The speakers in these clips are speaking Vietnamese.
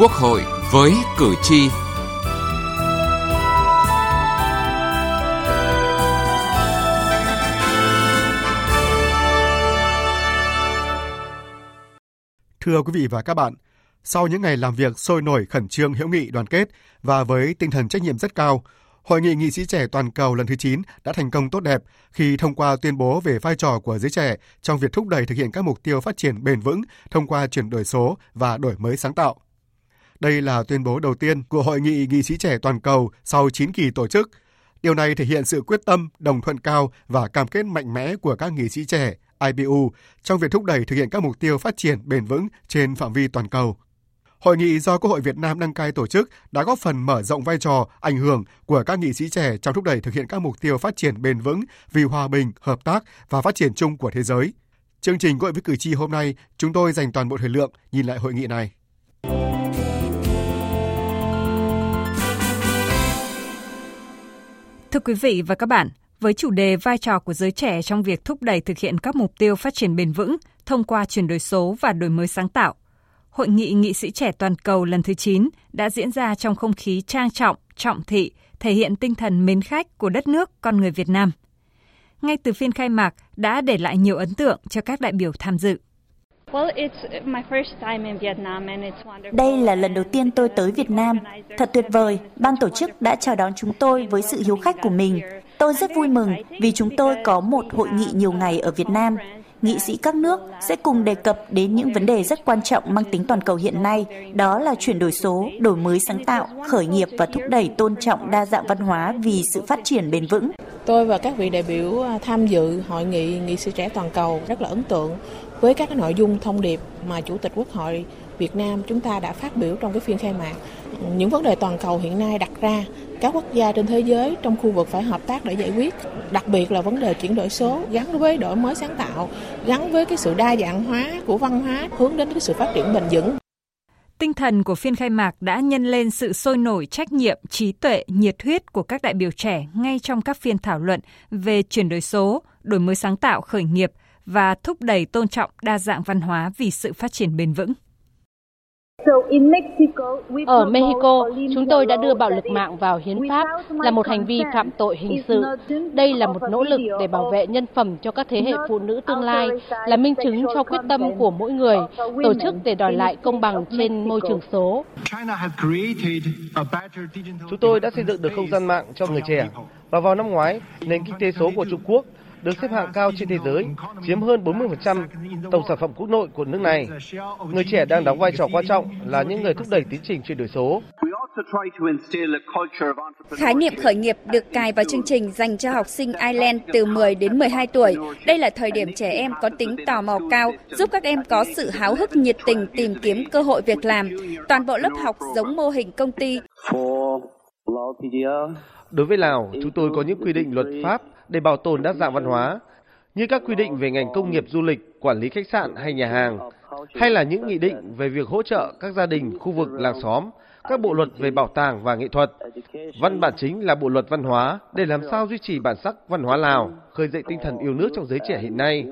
Quốc hội với cử tri. Thưa quý vị và các bạn, sau những ngày làm việc sôi nổi khẩn trương hữu nghị đoàn kết và với tinh thần trách nhiệm rất cao, Hội nghị nghị sĩ trẻ toàn cầu lần thứ 9 đã thành công tốt đẹp khi thông qua tuyên bố về vai trò của giới trẻ trong việc thúc đẩy thực hiện các mục tiêu phát triển bền vững thông qua chuyển đổi số và đổi mới sáng tạo. Đây là tuyên bố đầu tiên của Hội nghị nghị sĩ trẻ toàn cầu sau 9 kỳ tổ chức. Điều này thể hiện sự quyết tâm, đồng thuận cao và cam kết mạnh mẽ của các nghị sĩ trẻ IPU trong việc thúc đẩy thực hiện các mục tiêu phát triển bền vững trên phạm vi toàn cầu. Hội nghị do Quốc hội Việt Nam đăng cai tổ chức đã góp phần mở rộng vai trò, ảnh hưởng của các nghị sĩ trẻ trong thúc đẩy thực hiện các mục tiêu phát triển bền vững vì hòa bình, hợp tác và phát triển chung của thế giới. Chương trình gọi với cử tri hôm nay, chúng tôi dành toàn bộ thời lượng nhìn lại hội nghị này. Thưa quý vị và các bạn, với chủ đề vai trò của giới trẻ trong việc thúc đẩy thực hiện các mục tiêu phát triển bền vững thông qua chuyển đổi số và đổi mới sáng tạo, Hội nghị nghị sĩ trẻ toàn cầu lần thứ 9 đã diễn ra trong không khí trang trọng, trọng thị, thể hiện tinh thần mến khách của đất nước con người Việt Nam. Ngay từ phiên khai mạc đã để lại nhiều ấn tượng cho các đại biểu tham dự. Đây là lần đầu tiên tôi tới Việt Nam. Thật tuyệt vời, ban tổ chức đã chào đón chúng tôi với sự hiếu khách của mình. Tôi rất vui mừng vì chúng tôi có một hội nghị nhiều ngày ở Việt Nam nghị sĩ các nước sẽ cùng đề cập đến những vấn đề rất quan trọng mang tính toàn cầu hiện nay, đó là chuyển đổi số, đổi mới sáng tạo, khởi nghiệp và thúc đẩy tôn trọng đa dạng văn hóa vì sự phát triển bền vững. Tôi và các vị đại biểu tham dự hội nghị nghị sĩ trẻ toàn cầu rất là ấn tượng với các nội dung thông điệp mà Chủ tịch Quốc hội Việt Nam chúng ta đã phát biểu trong cái phiên khai mạc. Những vấn đề toàn cầu hiện nay đặt ra các quốc gia trên thế giới trong khu vực phải hợp tác để giải quyết đặc biệt là vấn đề chuyển đổi số gắn với đổi mới sáng tạo gắn với cái sự đa dạng hóa của văn hóa hướng đến cái sự phát triển bền vững Tinh thần của phiên khai mạc đã nhân lên sự sôi nổi trách nhiệm, trí tuệ, nhiệt huyết của các đại biểu trẻ ngay trong các phiên thảo luận về chuyển đổi số, đổi mới sáng tạo khởi nghiệp và thúc đẩy tôn trọng đa dạng văn hóa vì sự phát triển bền vững. Ở Mexico, chúng tôi đã đưa bạo lực mạng vào hiến pháp là một hành vi phạm tội hình sự. Đây là một nỗ lực để bảo vệ nhân phẩm cho các thế hệ phụ nữ tương lai, là minh chứng cho quyết tâm của mỗi người, tổ chức để đòi lại công bằng trên môi trường số. Chúng tôi đã xây dựng được không gian mạng cho người trẻ. Và vào năm ngoái, nền kinh tế số của Trung Quốc được xếp hạng cao trên thế giới, chiếm hơn 40% tổng sản phẩm quốc nội của nước này. Người trẻ đang đóng vai trò quan trọng là những người thúc đẩy tiến trình chuyển đổi số. Khái niệm khởi nghiệp được cài vào chương trình dành cho học sinh Ireland từ 10 đến 12 tuổi. Đây là thời điểm trẻ em có tính tò mò cao, giúp các em có sự háo hức nhiệt tình tìm kiếm cơ hội việc làm. Toàn bộ lớp học giống mô hình công ty. Đối với Lào, chúng tôi có những quy định luật pháp để bảo tồn đa dạng văn hóa, như các quy định về ngành công nghiệp du lịch, quản lý khách sạn hay nhà hàng, hay là những nghị định về việc hỗ trợ các gia đình, khu vực, làng xóm, các bộ luật về bảo tàng và nghệ thuật. Văn bản chính là bộ luật văn hóa để làm sao duy trì bản sắc văn hóa Lào, khơi dậy tinh thần yêu nước trong giới trẻ hiện nay,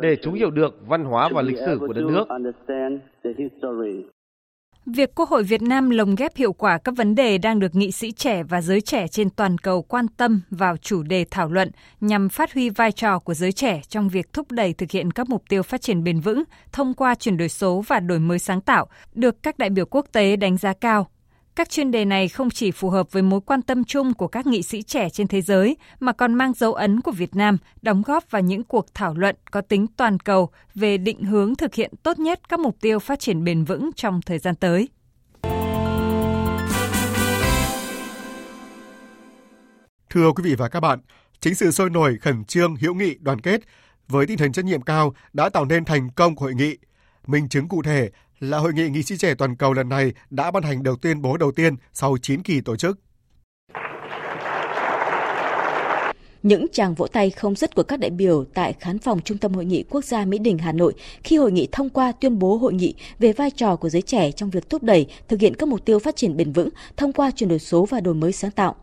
để chúng hiểu được văn hóa và lịch sử của đất nước. Việc Quốc hội Việt Nam lồng ghép hiệu quả các vấn đề đang được nghị sĩ trẻ và giới trẻ trên toàn cầu quan tâm vào chủ đề thảo luận nhằm phát huy vai trò của giới trẻ trong việc thúc đẩy thực hiện các mục tiêu phát triển bền vững thông qua chuyển đổi số và đổi mới sáng tạo, được các đại biểu quốc tế đánh giá cao. Các chuyên đề này không chỉ phù hợp với mối quan tâm chung của các nghị sĩ trẻ trên thế giới mà còn mang dấu ấn của Việt Nam, đóng góp vào những cuộc thảo luận có tính toàn cầu về định hướng thực hiện tốt nhất các mục tiêu phát triển bền vững trong thời gian tới. Thưa quý vị và các bạn, chính sự sôi nổi, khẩn trương, hữu nghị, đoàn kết với tinh thần trách nhiệm cao đã tạo nên thành công của hội nghị. Minh chứng cụ thể là hội nghị nghị sĩ trẻ toàn cầu lần này đã ban hành được tuyên bố đầu tiên sau 9 kỳ tổ chức. Những tràng vỗ tay không dứt của các đại biểu tại khán phòng Trung tâm Hội nghị Quốc gia Mỹ Đình Hà Nội khi hội nghị thông qua tuyên bố hội nghị về vai trò của giới trẻ trong việc thúc đẩy thực hiện các mục tiêu phát triển bền vững thông qua chuyển đổi số và đổi mới sáng tạo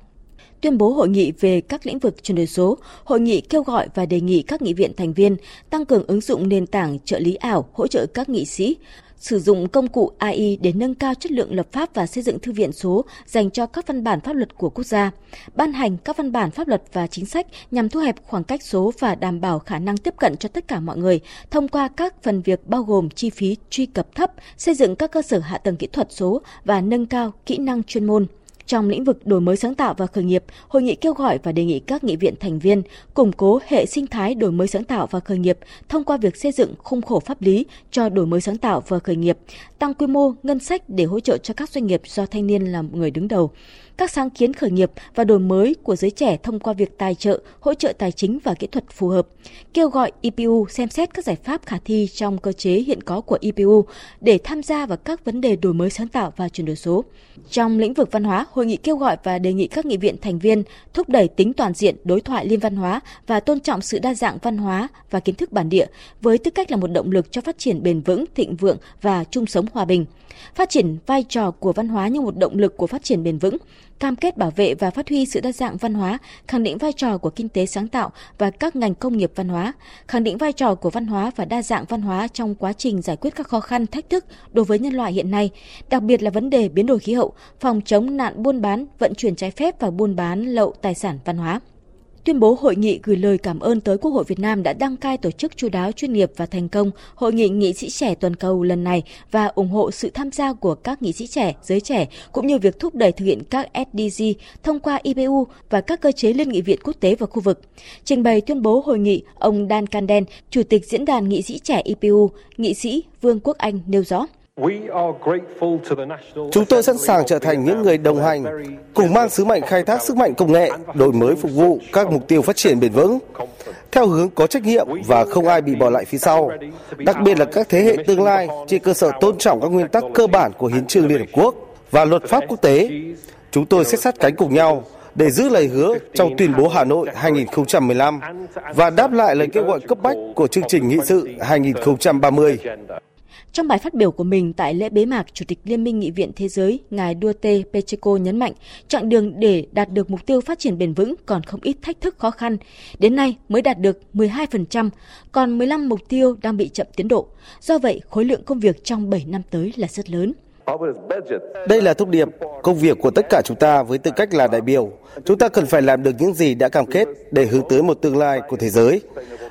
tuyên bố hội nghị về các lĩnh vực chuyển đổi số, hội nghị kêu gọi và đề nghị các nghị viện thành viên tăng cường ứng dụng nền tảng trợ lý ảo hỗ trợ các nghị sĩ, sử dụng công cụ AI để nâng cao chất lượng lập pháp và xây dựng thư viện số dành cho các văn bản pháp luật của quốc gia, ban hành các văn bản pháp luật và chính sách nhằm thu hẹp khoảng cách số và đảm bảo khả năng tiếp cận cho tất cả mọi người thông qua các phần việc bao gồm chi phí truy cập thấp, xây dựng các cơ sở hạ tầng kỹ thuật số và nâng cao kỹ năng chuyên môn. Trong lĩnh vực đổi mới sáng tạo và khởi nghiệp, hội nghị kêu gọi và đề nghị các nghị viện thành viên củng cố hệ sinh thái đổi mới sáng tạo và khởi nghiệp thông qua việc xây dựng khung khổ pháp lý cho đổi mới sáng tạo và khởi nghiệp, tăng quy mô ngân sách để hỗ trợ cho các doanh nghiệp do thanh niên làm người đứng đầu các sáng kiến khởi nghiệp và đổi mới của giới trẻ thông qua việc tài trợ, hỗ trợ tài chính và kỹ thuật phù hợp. Kêu gọi IPU xem xét các giải pháp khả thi trong cơ chế hiện có của IPU để tham gia vào các vấn đề đổi mới sáng tạo và chuyển đổi số. Trong lĩnh vực văn hóa, hội nghị kêu gọi và đề nghị các nghị viện thành viên thúc đẩy tính toàn diện đối thoại liên văn hóa và tôn trọng sự đa dạng văn hóa và kiến thức bản địa với tư cách là một động lực cho phát triển bền vững, thịnh vượng và chung sống hòa bình. Phát triển vai trò của văn hóa như một động lực của phát triển bền vững, cam kết bảo vệ và phát huy sự đa dạng văn hóa, khẳng định vai trò của kinh tế sáng tạo và các ngành công nghiệp văn hóa, khẳng định vai trò của văn hóa và đa dạng văn hóa trong quá trình giải quyết các khó khăn, thách thức đối với nhân loại hiện nay, đặc biệt là vấn đề biến đổi khí hậu, phòng chống nạn buôn bán, vận chuyển trái phép và buôn bán lậu tài sản văn hóa. Tuyên bố hội nghị gửi lời cảm ơn tới Quốc hội Việt Nam đã đăng cai tổ chức chú đáo chuyên nghiệp và thành công hội nghị nghị sĩ trẻ toàn cầu lần này và ủng hộ sự tham gia của các nghị sĩ trẻ, giới trẻ cũng như việc thúc đẩy thực hiện các SDG thông qua IPU và các cơ chế liên nghị viện quốc tế và khu vực. Trình bày tuyên bố hội nghị, ông Dan Canden, Chủ tịch Diễn đàn Nghị sĩ trẻ IPU, nghị sĩ Vương Quốc Anh nêu rõ. Chúng tôi sẵn sàng trở thành những người đồng hành, cùng mang sứ mệnh khai thác sức mạnh công nghệ, đổi mới phục vụ các mục tiêu phát triển bền vững, theo hướng có trách nhiệm và không ai bị bỏ lại phía sau, đặc biệt là các thế hệ tương lai trên cơ sở tôn trọng các nguyên tắc cơ bản của Hiến trương Liên Hợp Quốc và luật pháp quốc tế. Chúng tôi sẽ sát cánh cùng nhau để giữ lời hứa trong tuyên bố Hà Nội 2015 và đáp lại lời kêu gọi cấp bách của chương trình nghị sự 2030. Trong bài phát biểu của mình tại lễ bế mạc, Chủ tịch Liên minh Nghị viện Thế giới ngài Duarte Pacheco nhấn mạnh, chặng đường để đạt được mục tiêu phát triển bền vững còn không ít thách thức khó khăn. Đến nay mới đạt được 12%, còn 15 mục tiêu đang bị chậm tiến độ. Do vậy, khối lượng công việc trong 7 năm tới là rất lớn. Đây là thông điệp, công việc của tất cả chúng ta với tư cách là đại biểu. Chúng ta cần phải làm được những gì đã cam kết để hướng tới một tương lai của thế giới.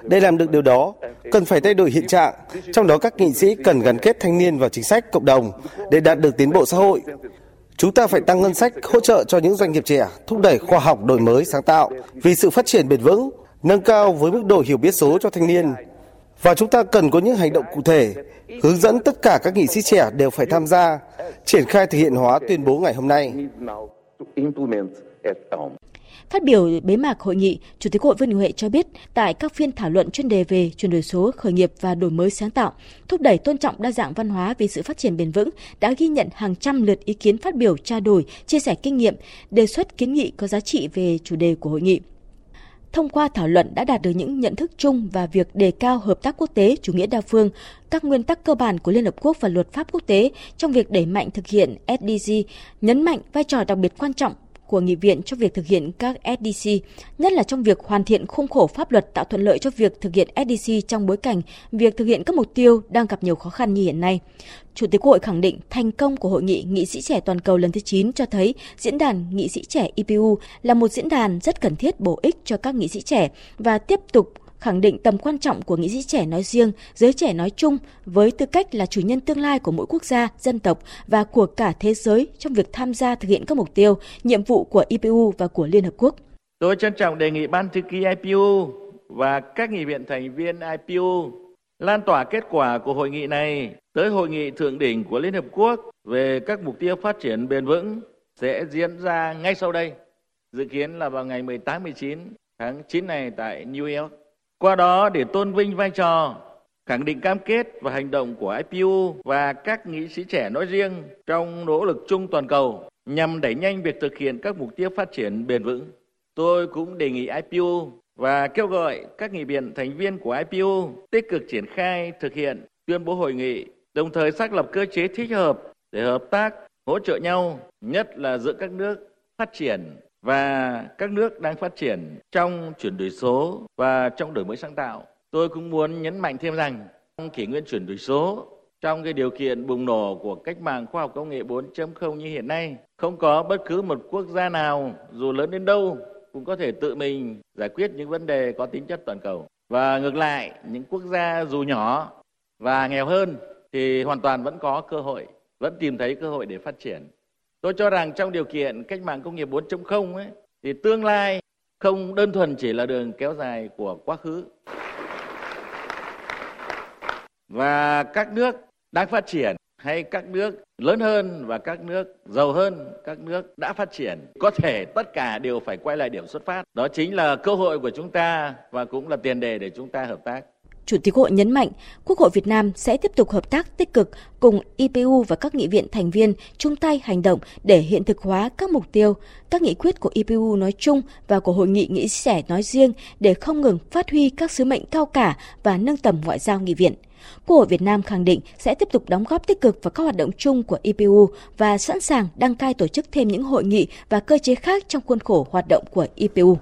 Để làm được điều đó, cần phải thay đổi hiện trạng, trong đó các nghị sĩ cần gắn kết thanh niên vào chính sách cộng đồng để đạt được tiến bộ xã hội. Chúng ta phải tăng ngân sách hỗ trợ cho những doanh nghiệp trẻ, thúc đẩy khoa học đổi mới sáng tạo vì sự phát triển bền vững, nâng cao với mức độ hiểu biết số cho thanh niên. Và chúng ta cần có những hành động cụ thể, hướng dẫn tất cả các nghị sĩ trẻ đều phải tham gia, triển khai thực hiện hóa tuyên bố ngày hôm nay. Phát biểu bế mạc hội nghị, Chủ tịch Hội Vương Đình Huệ cho biết tại các phiên thảo luận chuyên đề về chuyển đổi số, khởi nghiệp và đổi mới sáng tạo, thúc đẩy tôn trọng đa dạng văn hóa vì sự phát triển bền vững đã ghi nhận hàng trăm lượt ý kiến phát biểu trao đổi, chia sẻ kinh nghiệm, đề xuất kiến nghị có giá trị về chủ đề của hội nghị thông qua thảo luận đã đạt được những nhận thức chung và việc đề cao hợp tác quốc tế, chủ nghĩa đa phương, các nguyên tắc cơ bản của Liên Hợp Quốc và luật pháp quốc tế trong việc đẩy mạnh thực hiện SDG, nhấn mạnh vai trò đặc biệt quan trọng của nghị viện cho việc thực hiện các SDC, nhất là trong việc hoàn thiện khung khổ pháp luật tạo thuận lợi cho việc thực hiện SDC trong bối cảnh việc thực hiện các mục tiêu đang gặp nhiều khó khăn như hiện nay. Chủ tịch Quốc hội khẳng định thành công của hội nghị nghị sĩ trẻ toàn cầu lần thứ 9 cho thấy diễn đàn nghị sĩ trẻ IPU là một diễn đàn rất cần thiết bổ ích cho các nghị sĩ trẻ và tiếp tục khẳng định tầm quan trọng của nghị sĩ trẻ nói riêng, giới trẻ nói chung với tư cách là chủ nhân tương lai của mỗi quốc gia, dân tộc và của cả thế giới trong việc tham gia thực hiện các mục tiêu, nhiệm vụ của IPU và của Liên Hợp Quốc. Tôi trân trọng đề nghị Ban thư ký IPU và các nghị viện thành viên IPU lan tỏa kết quả của hội nghị này tới hội nghị thượng đỉnh của Liên Hợp Quốc về các mục tiêu phát triển bền vững sẽ diễn ra ngay sau đây, dự kiến là vào ngày 18-19 tháng 9 này tại New York. Qua đó để tôn vinh vai trò, khẳng định cam kết và hành động của IPU và các nghị sĩ trẻ nói riêng trong nỗ lực chung toàn cầu nhằm đẩy nhanh việc thực hiện các mục tiêu phát triển bền vững. Tôi cũng đề nghị IPU và kêu gọi các nghị viện thành viên của IPU tích cực triển khai thực hiện tuyên bố hội nghị, đồng thời xác lập cơ chế thích hợp để hợp tác, hỗ trợ nhau, nhất là giữa các nước phát triển và các nước đang phát triển trong chuyển đổi số và trong đổi mới sáng tạo. Tôi cũng muốn nhấn mạnh thêm rằng trong kỷ nguyên chuyển đổi số Trong cái điều kiện bùng nổ của cách mạng khoa học công nghệ 4.0 như hiện nay, không có bất cứ một quốc gia nào dù lớn đến đâu cũng có thể tự mình giải quyết những vấn đề có tính chất toàn cầu. Và ngược lại, những quốc gia dù nhỏ và nghèo hơn thì hoàn toàn vẫn có cơ hội, vẫn tìm thấy cơ hội để phát triển. Tôi cho rằng trong điều kiện cách mạng công nghiệp 4.0 ấy, thì tương lai không đơn thuần chỉ là đường kéo dài của quá khứ. Và các nước đang phát triển hay các nước lớn hơn và các nước giàu hơn, các nước đã phát triển, có thể tất cả đều phải quay lại điểm xuất phát. Đó chính là cơ hội của chúng ta và cũng là tiền đề để chúng ta hợp tác. Chủ tịch Hội nhấn mạnh, Quốc hội Việt Nam sẽ tiếp tục hợp tác tích cực cùng IPU và các nghị viện thành viên chung tay hành động để hiện thực hóa các mục tiêu, các nghị quyết của IPU nói chung và của Hội nghị nghị sĩ nói riêng để không ngừng phát huy các sứ mệnh cao cả và nâng tầm ngoại giao nghị viện. Quốc hội Việt Nam khẳng định sẽ tiếp tục đóng góp tích cực vào các hoạt động chung của IPU và sẵn sàng đăng cai tổ chức thêm những hội nghị và cơ chế khác trong khuôn khổ hoạt động của IPU.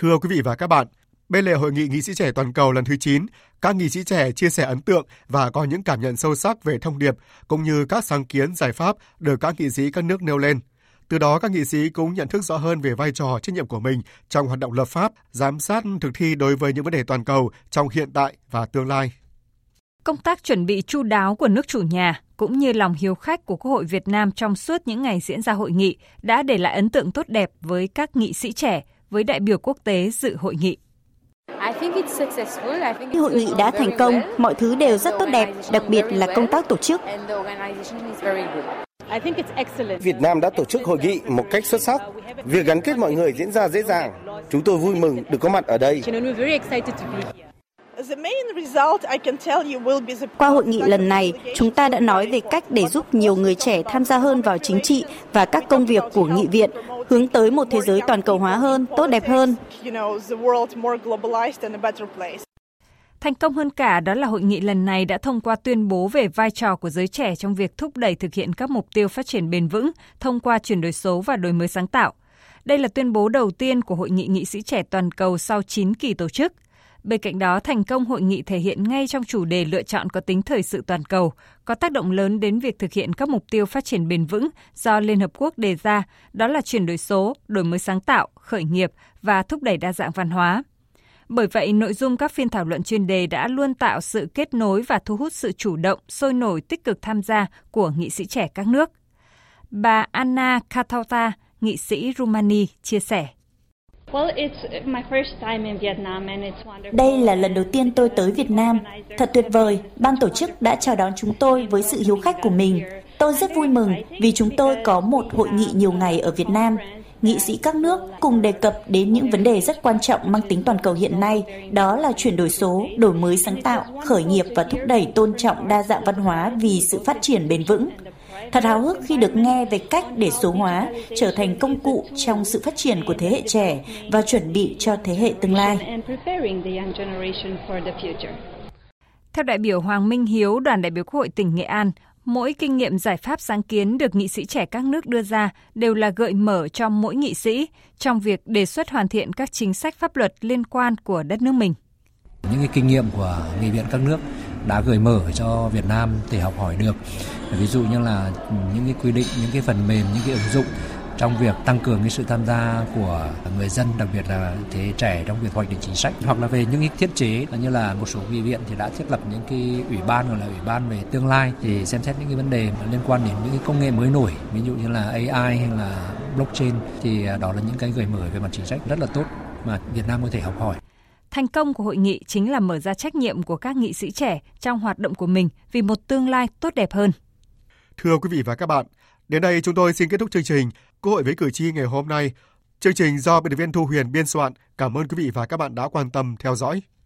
Thưa quý vị và các bạn, bên lề hội nghị nghị sĩ trẻ toàn cầu lần thứ 9, các nghị sĩ trẻ chia sẻ ấn tượng và có những cảm nhận sâu sắc về thông điệp cũng như các sáng kiến giải pháp được các nghị sĩ các nước nêu lên. Từ đó các nghị sĩ cũng nhận thức rõ hơn về vai trò trách nhiệm của mình trong hoạt động lập pháp, giám sát thực thi đối với những vấn đề toàn cầu trong hiện tại và tương lai. Công tác chuẩn bị chu đáo của nước chủ nhà cũng như lòng hiếu khách của Quốc hội Việt Nam trong suốt những ngày diễn ra hội nghị đã để lại ấn tượng tốt đẹp với các nghị sĩ trẻ, với đại biểu quốc tế dự hội nghị. Hội nghị đã thành công, mọi thứ đều rất tốt đẹp, đặc biệt là công tác tổ chức. Việt Nam đã tổ chức hội nghị một cách xuất sắc. Việc gắn kết mọi người diễn ra dễ dàng. Chúng tôi vui mừng được có mặt ở đây. Qua hội nghị lần này, chúng ta đã nói về cách để giúp nhiều người trẻ tham gia hơn vào chính trị và các công việc của nghị viện, hướng tới một thế giới toàn cầu hóa hơn, tốt đẹp hơn. Thành công hơn cả đó là hội nghị lần này đã thông qua tuyên bố về vai trò của giới trẻ trong việc thúc đẩy thực hiện các mục tiêu phát triển bền vững thông qua chuyển đổi số và đổi mới sáng tạo. Đây là tuyên bố đầu tiên của Hội nghị nghị sĩ trẻ toàn cầu sau 9 kỳ tổ chức. Bên cạnh đó, thành công hội nghị thể hiện ngay trong chủ đề lựa chọn có tính thời sự toàn cầu, có tác động lớn đến việc thực hiện các mục tiêu phát triển bền vững do Liên Hợp Quốc đề ra, đó là chuyển đổi số, đổi mới sáng tạo, khởi nghiệp và thúc đẩy đa dạng văn hóa. Bởi vậy, nội dung các phiên thảo luận chuyên đề đã luôn tạo sự kết nối và thu hút sự chủ động, sôi nổi, tích cực tham gia của nghị sĩ trẻ các nước. Bà Anna Katauta, nghị sĩ Rumani, chia sẻ. Đây là lần đầu tiên tôi tới Việt Nam. Thật tuyệt vời, ban tổ chức đã chào đón chúng tôi với sự hiếu khách của mình. Tôi rất vui mừng vì chúng tôi có một hội nghị nhiều ngày ở Việt Nam nghị sĩ các nước cùng đề cập đến những vấn đề rất quan trọng mang tính toàn cầu hiện nay, đó là chuyển đổi số, đổi mới sáng tạo, khởi nghiệp và thúc đẩy tôn trọng đa dạng văn hóa vì sự phát triển bền vững. Thật háo hức khi được nghe về cách để số hóa trở thành công cụ trong sự phát triển của thế hệ trẻ và chuẩn bị cho thế hệ tương lai. Theo đại biểu Hoàng Minh Hiếu, đoàn đại biểu Quốc hội tỉnh Nghệ An, Mỗi kinh nghiệm giải pháp sáng kiến được nghị sĩ trẻ các nước đưa ra đều là gợi mở cho mỗi nghị sĩ trong việc đề xuất hoàn thiện các chính sách pháp luật liên quan của đất nước mình. Những cái kinh nghiệm của nghị viện các nước đã gửi mở cho Việt Nam để học hỏi được. Ví dụ như là những cái quy định, những cái phần mềm, những cái ứng dụng trong việc tăng cường cái sự tham gia của người dân đặc biệt là thế trẻ trong việc hoạch định chính sách hoặc là về những cái thiết chế như là một số nghị viện thì đã thiết lập những cái ủy ban gọi là ủy ban về tương lai thì xem xét những cái vấn đề liên quan đến những cái công nghệ mới nổi ví dụ như là AI hay là blockchain thì đó là những cái gợi mở về mặt chính sách rất là tốt mà Việt Nam có thể học hỏi. Thành công của hội nghị chính là mở ra trách nhiệm của các nghị sĩ trẻ trong hoạt động của mình vì một tương lai tốt đẹp hơn. Thưa quý vị và các bạn, đến đây chúng tôi xin kết thúc chương trình Quốc hội với cử tri ngày hôm nay. Chương trình do biên tập viên Thu Huyền biên soạn. Cảm ơn quý vị và các bạn đã quan tâm theo dõi.